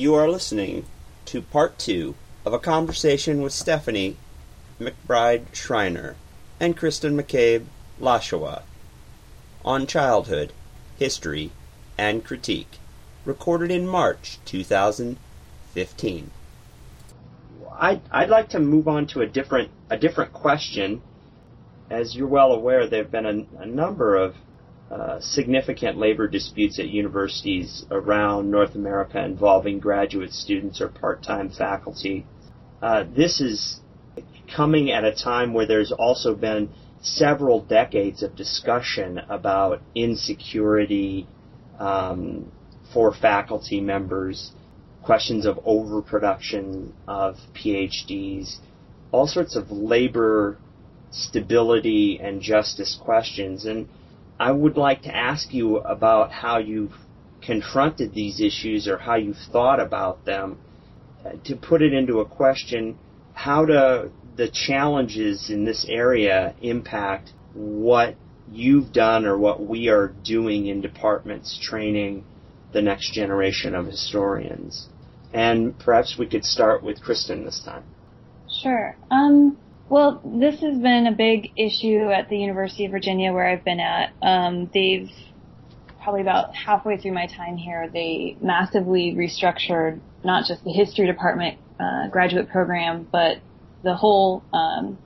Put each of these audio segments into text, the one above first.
You are listening to part two of a conversation with Stephanie McBride Schreiner and Kristen McCabe Lashawa on childhood, history, and critique, recorded in March 2015. I'd, I'd like to move on to a different a different question. As you're well aware, there have been a, a number of uh, significant labor disputes at universities around North America involving graduate students or part-time faculty. Uh, this is coming at a time where there's also been several decades of discussion about insecurity um, for faculty members, questions of overproduction of PhDs, all sorts of labor stability and justice questions. And I would like to ask you about how you've confronted these issues or how you've thought about them. Uh, to put it into a question, how do the challenges in this area impact what you've done or what we are doing in departments training the next generation of historians? And perhaps we could start with Kristen this time. Sure. Um, well, this has been a big issue at the University of Virginia where I've been at. Um, they've probably about halfway through my time here, they massively restructured not just the history department uh, graduate program, but the whole um,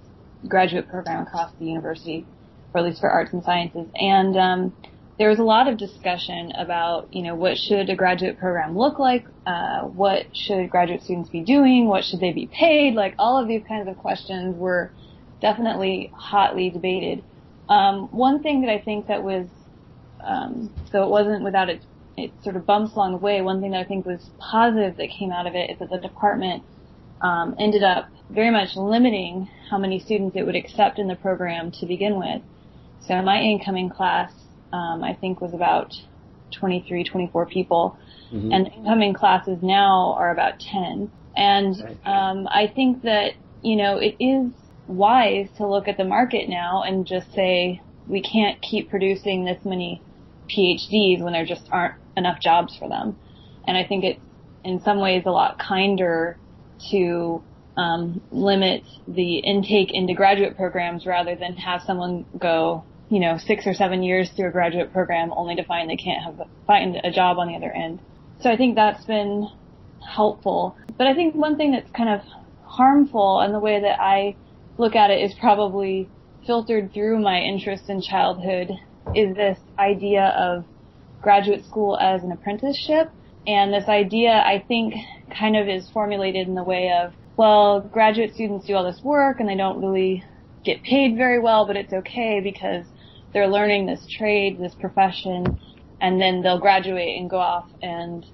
graduate program across the university, or at least for arts and sciences. And um, there was a lot of discussion about, you know, what should a graduate program look like? Uh, what should graduate students be doing? What should they be paid? Like all of these kinds of questions were definitely hotly debated. Um, one thing that I think that was, um, so it wasn't without its, its sort of bumps along the way, one thing that I think was positive that came out of it is that the department um, ended up very much limiting how many students it would accept in the program to begin with. So my incoming class um, I think was about 23, 24 people. Mm-hmm. And incoming classes now are about 10. And um, I think that, you know, it is wise to look at the market now and just say, we can't keep producing this many PhDs when there just aren't enough jobs for them. And I think it's in some ways a lot kinder to um, limit the intake into graduate programs rather than have someone go, you know, six or seven years through a graduate program only to find they can't have find a job on the other end. So I think that's been helpful. But I think one thing that's kind of harmful and the way that I look at it is probably filtered through my interest in childhood is this idea of graduate school as an apprenticeship. And this idea, I think, kind of is formulated in the way of, well, graduate students do all this work and they don't really get paid very well, but it's okay because they're learning this trade, this profession, and then they'll graduate and go off and,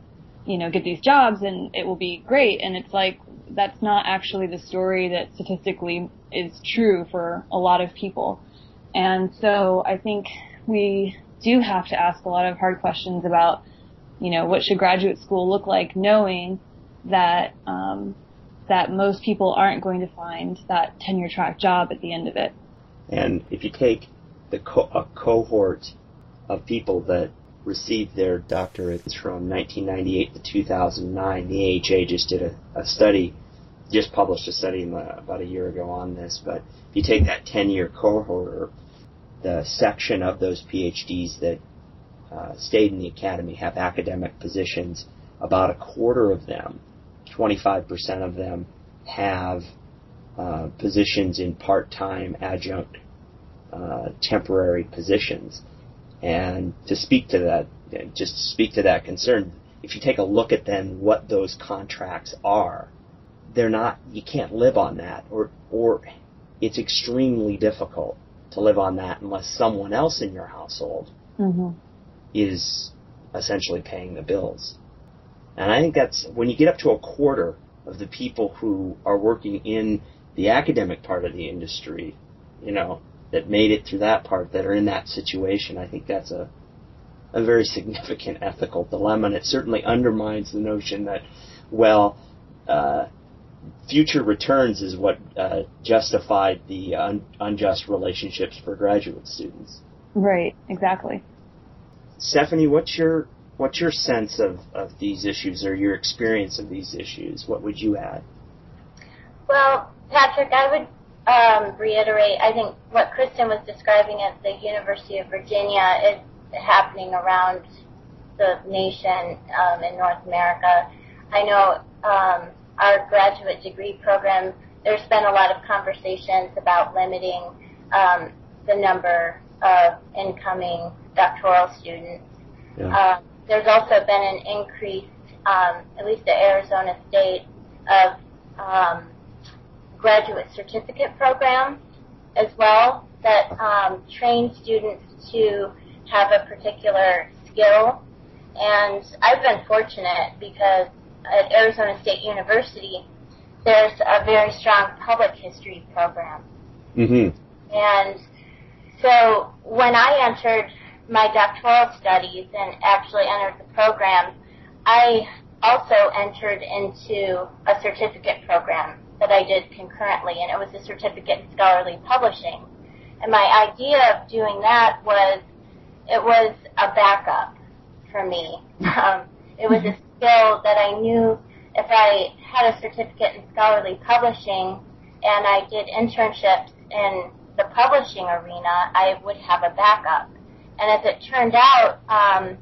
you know, get these jobs and it will be great. And it's like, that's not actually the story that statistically is true for a lot of people. And so I think we do have to ask a lot of hard questions about, you know, what should graduate school look like knowing that, um, that most people aren't going to find that tenure track job at the end of it. And if you take the co- a cohort of people that received their doctorates from 1998 to 2009. The AHA just did a, a study, just published a study about a year ago on this. But if you take that 10-year cohort, the section of those PhDs that uh, stayed in the academy have academic positions. About a quarter of them, 25% of them, have uh, positions in part-time adjunct uh, temporary positions. And to speak to that, just to speak to that concern, if you take a look at then what those contracts are, they're not, you can't live on that, or, or it's extremely difficult to live on that unless someone else in your household mm-hmm. is essentially paying the bills. And I think that's, when you get up to a quarter of the people who are working in the academic part of the industry, you know, that made it through that part that are in that situation. I think that's a a very significant ethical dilemma, and it certainly undermines the notion that, well, uh, future returns is what uh, justified the un- unjust relationships for graduate students. Right. Exactly. Stephanie, what's your What's your sense of, of these issues or your experience of these issues? What would you add? Well, Patrick, I would um, reiterate, I think what Kristen was describing at the University of Virginia is happening around the nation um, in North America. I know um, our graduate degree program, there's been a lot of conversations about limiting um, the number of incoming doctoral students. Yeah. Uh, there's also been an increase, um, at least at Arizona State, of um, graduate certificate programs as well that um, train students to have a particular skill. And I've been fortunate because at Arizona State University, there's a very strong public history program. Mm-hmm. And so when I entered my doctoral studies and actually entered the program, I also entered into a certificate program that I did concurrently, and it was a certificate in scholarly publishing. And my idea of doing that was it was a backup for me. Um, it was a skill that I knew if I had a certificate in scholarly publishing and I did internships in the publishing arena, I would have a backup. And as it turned out, um,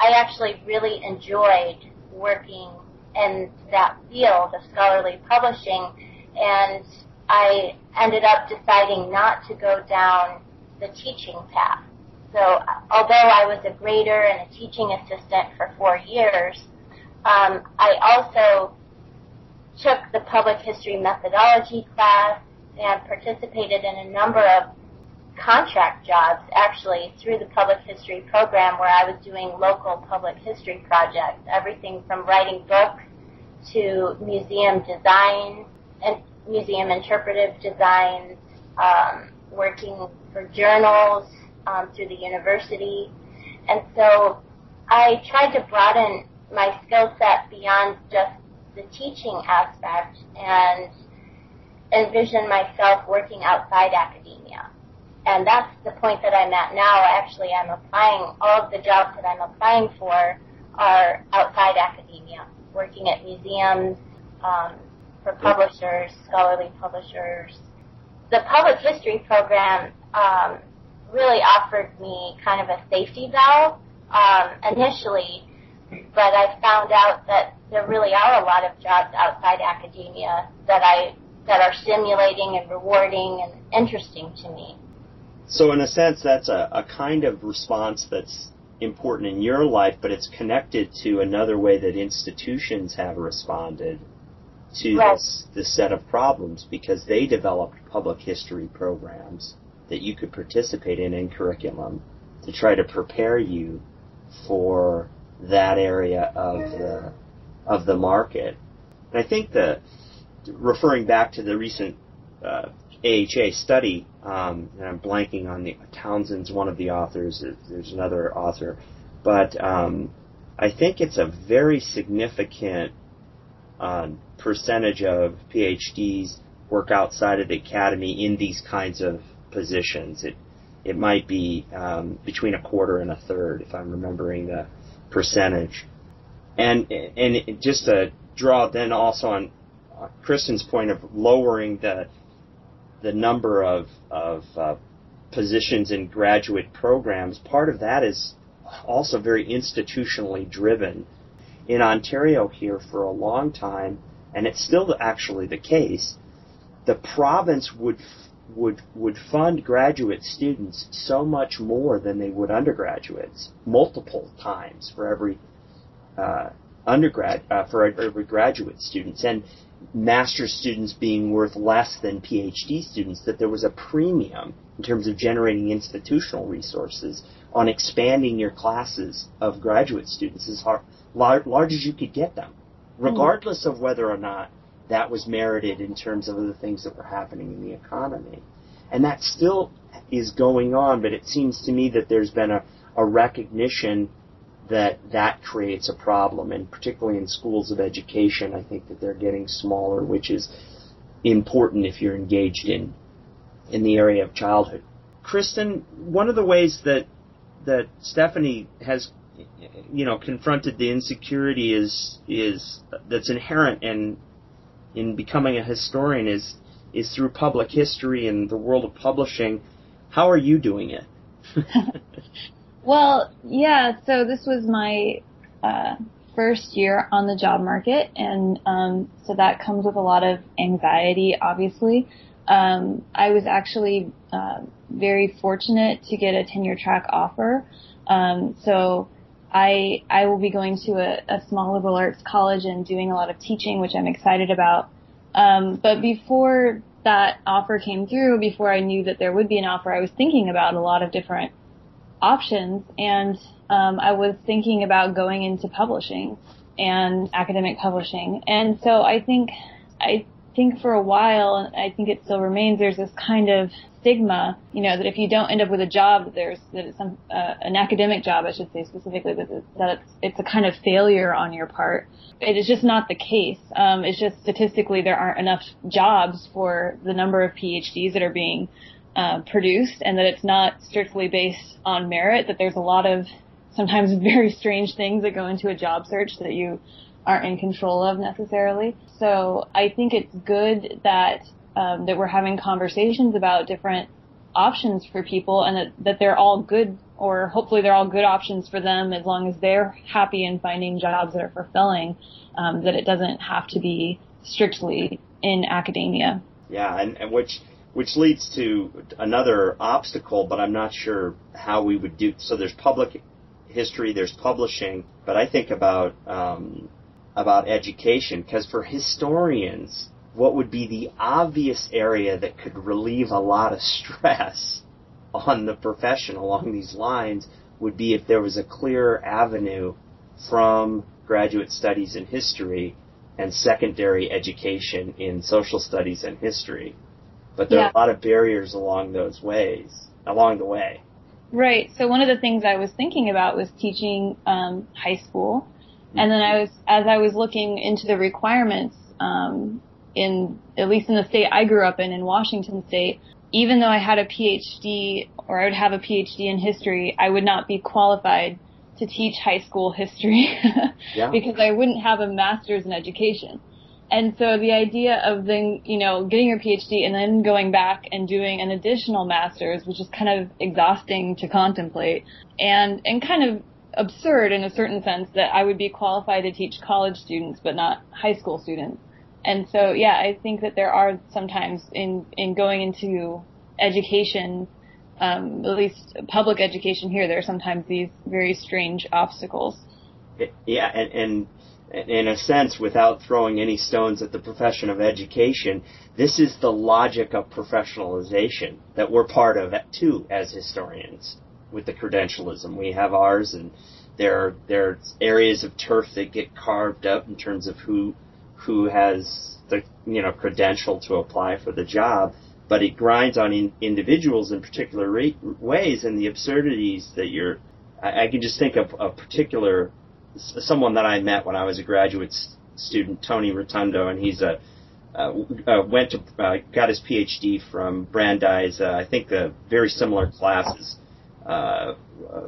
I actually really enjoyed working in that field of scholarly publishing, and I ended up deciding not to go down the teaching path. So although I was a grader and a teaching assistant for four years, um, I also took the public history methodology class and participated in a number of contract jobs actually through the public history program where I was doing local public history projects, everything from writing books to museum design and museum interpretive designs, um, working for journals um, through the university. And so I tried to broaden my skill set beyond just the teaching aspect and envision myself working outside academia. And that's the point that I'm at now. Actually, I'm applying, all of the jobs that I'm applying for are outside academia, working at museums, um, for publishers, scholarly publishers. The public history program um, really offered me kind of a safety valve um, initially, but I found out that there really are a lot of jobs outside academia that I that are stimulating and rewarding and interesting to me. So in a sense, that's a, a kind of response that's important in your life, but it's connected to another way that institutions have responded to right. this, this set of problems because they developed public history programs that you could participate in in curriculum to try to prepare you for that area of the of the market. And I think that referring back to the recent uh, AHA study, um, and I'm blanking on the Townsend's one of the authors. There's another author, but um, I think it's a very significant uh, percentage of PhDs work outside of the academy in these kinds of positions. It it might be um, between a quarter and a third, if I'm remembering the percentage. And and just to draw then also on Kristen's point of lowering the the number of of uh, positions in graduate programs, part of that is also very institutionally driven. In Ontario here for a long time, and it's still actually the case, the province would would would fund graduate students so much more than they would undergraduates, multiple times for every uh, undergrad uh, for every graduate students, and master's students being worth less than PhD students. That there was a premium in terms of generating institutional resources on expanding your classes of graduate students as hard, large, large as you could get them, mm-hmm. regardless of whether or not that was merited in terms of the things that were happening in the economy. And that still is going on, but it seems to me that there's been a, a recognition that that creates a problem, and particularly in schools of education, I think that they're getting smaller, which is important if you're engaged in in the area of childhood. Kristen, one of the ways that that Stephanie has you know, confronted the insecurity is is that's inherent in in becoming a historian is is through public history and the world of publishing. How are you doing it? well, yeah. So this was my uh, first year on the job market, and um, so that comes with a lot of anxiety, obviously. Um, I was actually uh, very fortunate to get a tenure track offer. Um, so I I will be going to a, a, small liberal arts college and doing a lot of teaching, which I'm excited about. Um, but before that offer came through, before I knew that there would be an offer, I was thinking about a lot of different options, and um, I was thinking about going into publishing and academic publishing. And so I think I think for a while, and I think it still remains, there's this kind of stigma, you know, that if you don't end up with a job, there's that it's some uh, an academic job, I should say specifically, that it's, that it's it's a kind of failure on your part. It is just not the case. Um, it's just statistically there aren't enough jobs for the number of PhDs that are being uh, produced, and that it's not strictly based on merit. That there's a lot of sometimes very strange things that go into a job search that you aren't in control of necessarily. So I think it's good that um, that we're having conversations about different options for people and that, that they're all good or hopefully they're all good options for them as long as they're happy in finding jobs that are fulfilling, um, that it doesn't have to be strictly in academia. Yeah, and, and which which leads to another obstacle, but I'm not sure how we would do. So there's public history, there's publishing, but I think about um, about education because for historians, what would be the obvious area that could relieve a lot of stress on the profession along these lines would be if there was a clear avenue from graduate studies in history and secondary education in social studies and history. But there yeah. are a lot of barriers along those ways, along the way. Right. So one of the things I was thinking about was teaching um, high school, and then I was, as I was looking into the requirements um, in at least in the state I grew up in, in Washington State, even though I had a PhD or I would have a PhD in history, I would not be qualified to teach high school history yeah. because I wouldn't have a master's in education. And so the idea of then, you know, getting your PhD and then going back and doing an additional master's, which is kind of exhausting to contemplate and, and kind of absurd in a certain sense that I would be qualified to teach college students but not high school students. And so, yeah, I think that there are sometimes in, in going into education, um, at least public education here, there are sometimes these very strange obstacles. Yeah, and, and in a sense, without throwing any stones at the profession of education, this is the logic of professionalization that we're part of too as historians with the credentialism. We have ours, and there are, there are areas of turf that get carved up in terms of who who has the you know credential to apply for the job, but it grinds on in, individuals in particular re- ways and the absurdities that you're. I, I can just think of a particular someone that I met when I was a graduate student, Tony Rotundo, and he's a uh, uh, went to uh, got his PhD from Brandeis. Uh, I think the very similar classes. Uh,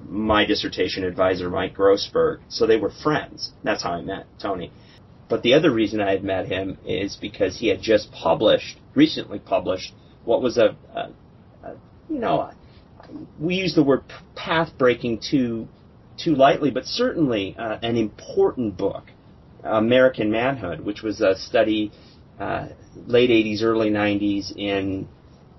my dissertation advisor, Mike Grossberg. So they were friends. That's how I met Tony. But the other reason I had met him is because he had just published, recently published, what was a, a, a you know, we use the word path breaking too too lightly, but certainly uh, an important book, American Manhood, which was a study uh, late 80s, early 90s in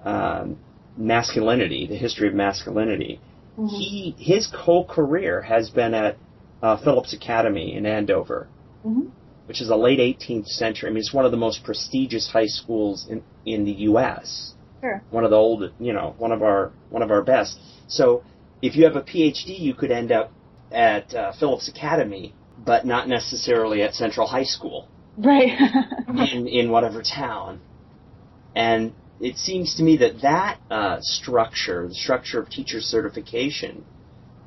um, masculinity, the history of masculinity. Mm-hmm. He his whole career has been at uh, Phillips Academy in Andover. Mm-hmm which is a late 18th century. I mean, it's one of the most prestigious high schools in in the U.S. Sure. One of the old, you know, one of our one of our best. So, if you have a PhD, you could end up at uh, Phillips Academy, but not necessarily at Central High School. Right. in in whatever town, and it seems to me that that uh, structure, the structure of teacher certification,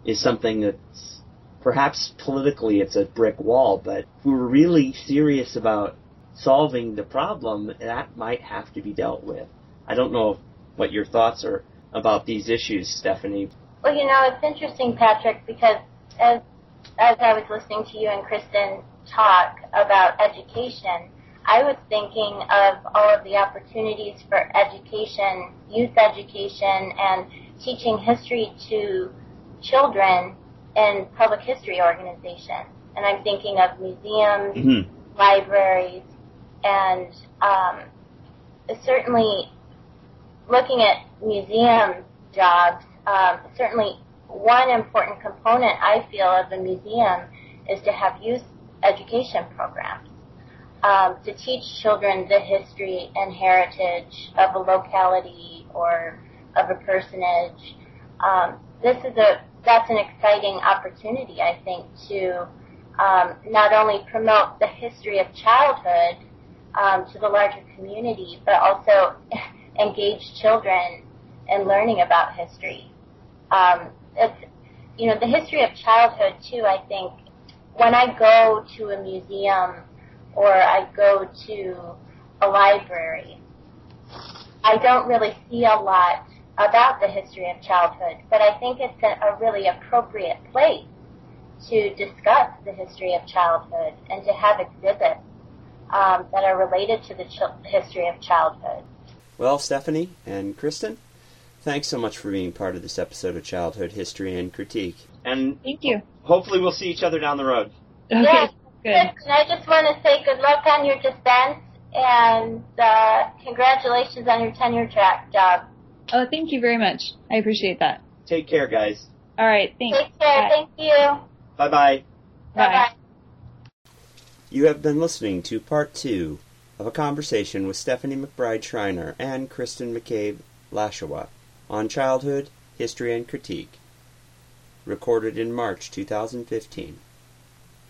is something that's perhaps politically it's a brick wall, but if we're really serious about solving the problem, that might have to be dealt with. I don't know what your thoughts are about these issues, Stephanie. Well, you know, it's interesting, Patrick, because as as I was listening to you and Kristen talk about education, I was thinking of all of the opportunities for education, youth education, and teaching history to children in public history organizations. And I'm thinking of museums, Mm-hmm. libraries, and um, certainly looking at museum jobs, um, certainly one important component I feel of a museum is to have youth education programs um, to teach children the history and heritage of a locality or of a personage. Um, this is a that's an exciting opportunity, I think, to um, not only promote the history of childhood um, to the larger community, but also engage children in learning about history. Um, it's, you know, the history of childhood too. I think when I go to a museum or I go to a library, I don't really see a lot about the history of childhood, but I think it's a, a really appropriate place to discuss the history of childhood and to have exhibits um, that are related to the ch- history of childhood. Well, Stephanie and Kristen, thanks so much for being part of this episode of Childhood History and Critique. And Thank you. hopefully we'll see each other down the road. Okay, Yes, good. Kristen, I just want to say good luck on your defense and uh, congratulations on your tenure track job. Oh, thank you very much. I appreciate that. Take care, guys. All right, thanks. Take care. Bye. Thank you. Bye bye. Bye. Bye-bye. You have been listening to part two of a conversation with Stephanie McBride Schreiner and Kristen McCabe Lashawa on childhood, history, and critique, recorded in March 2015.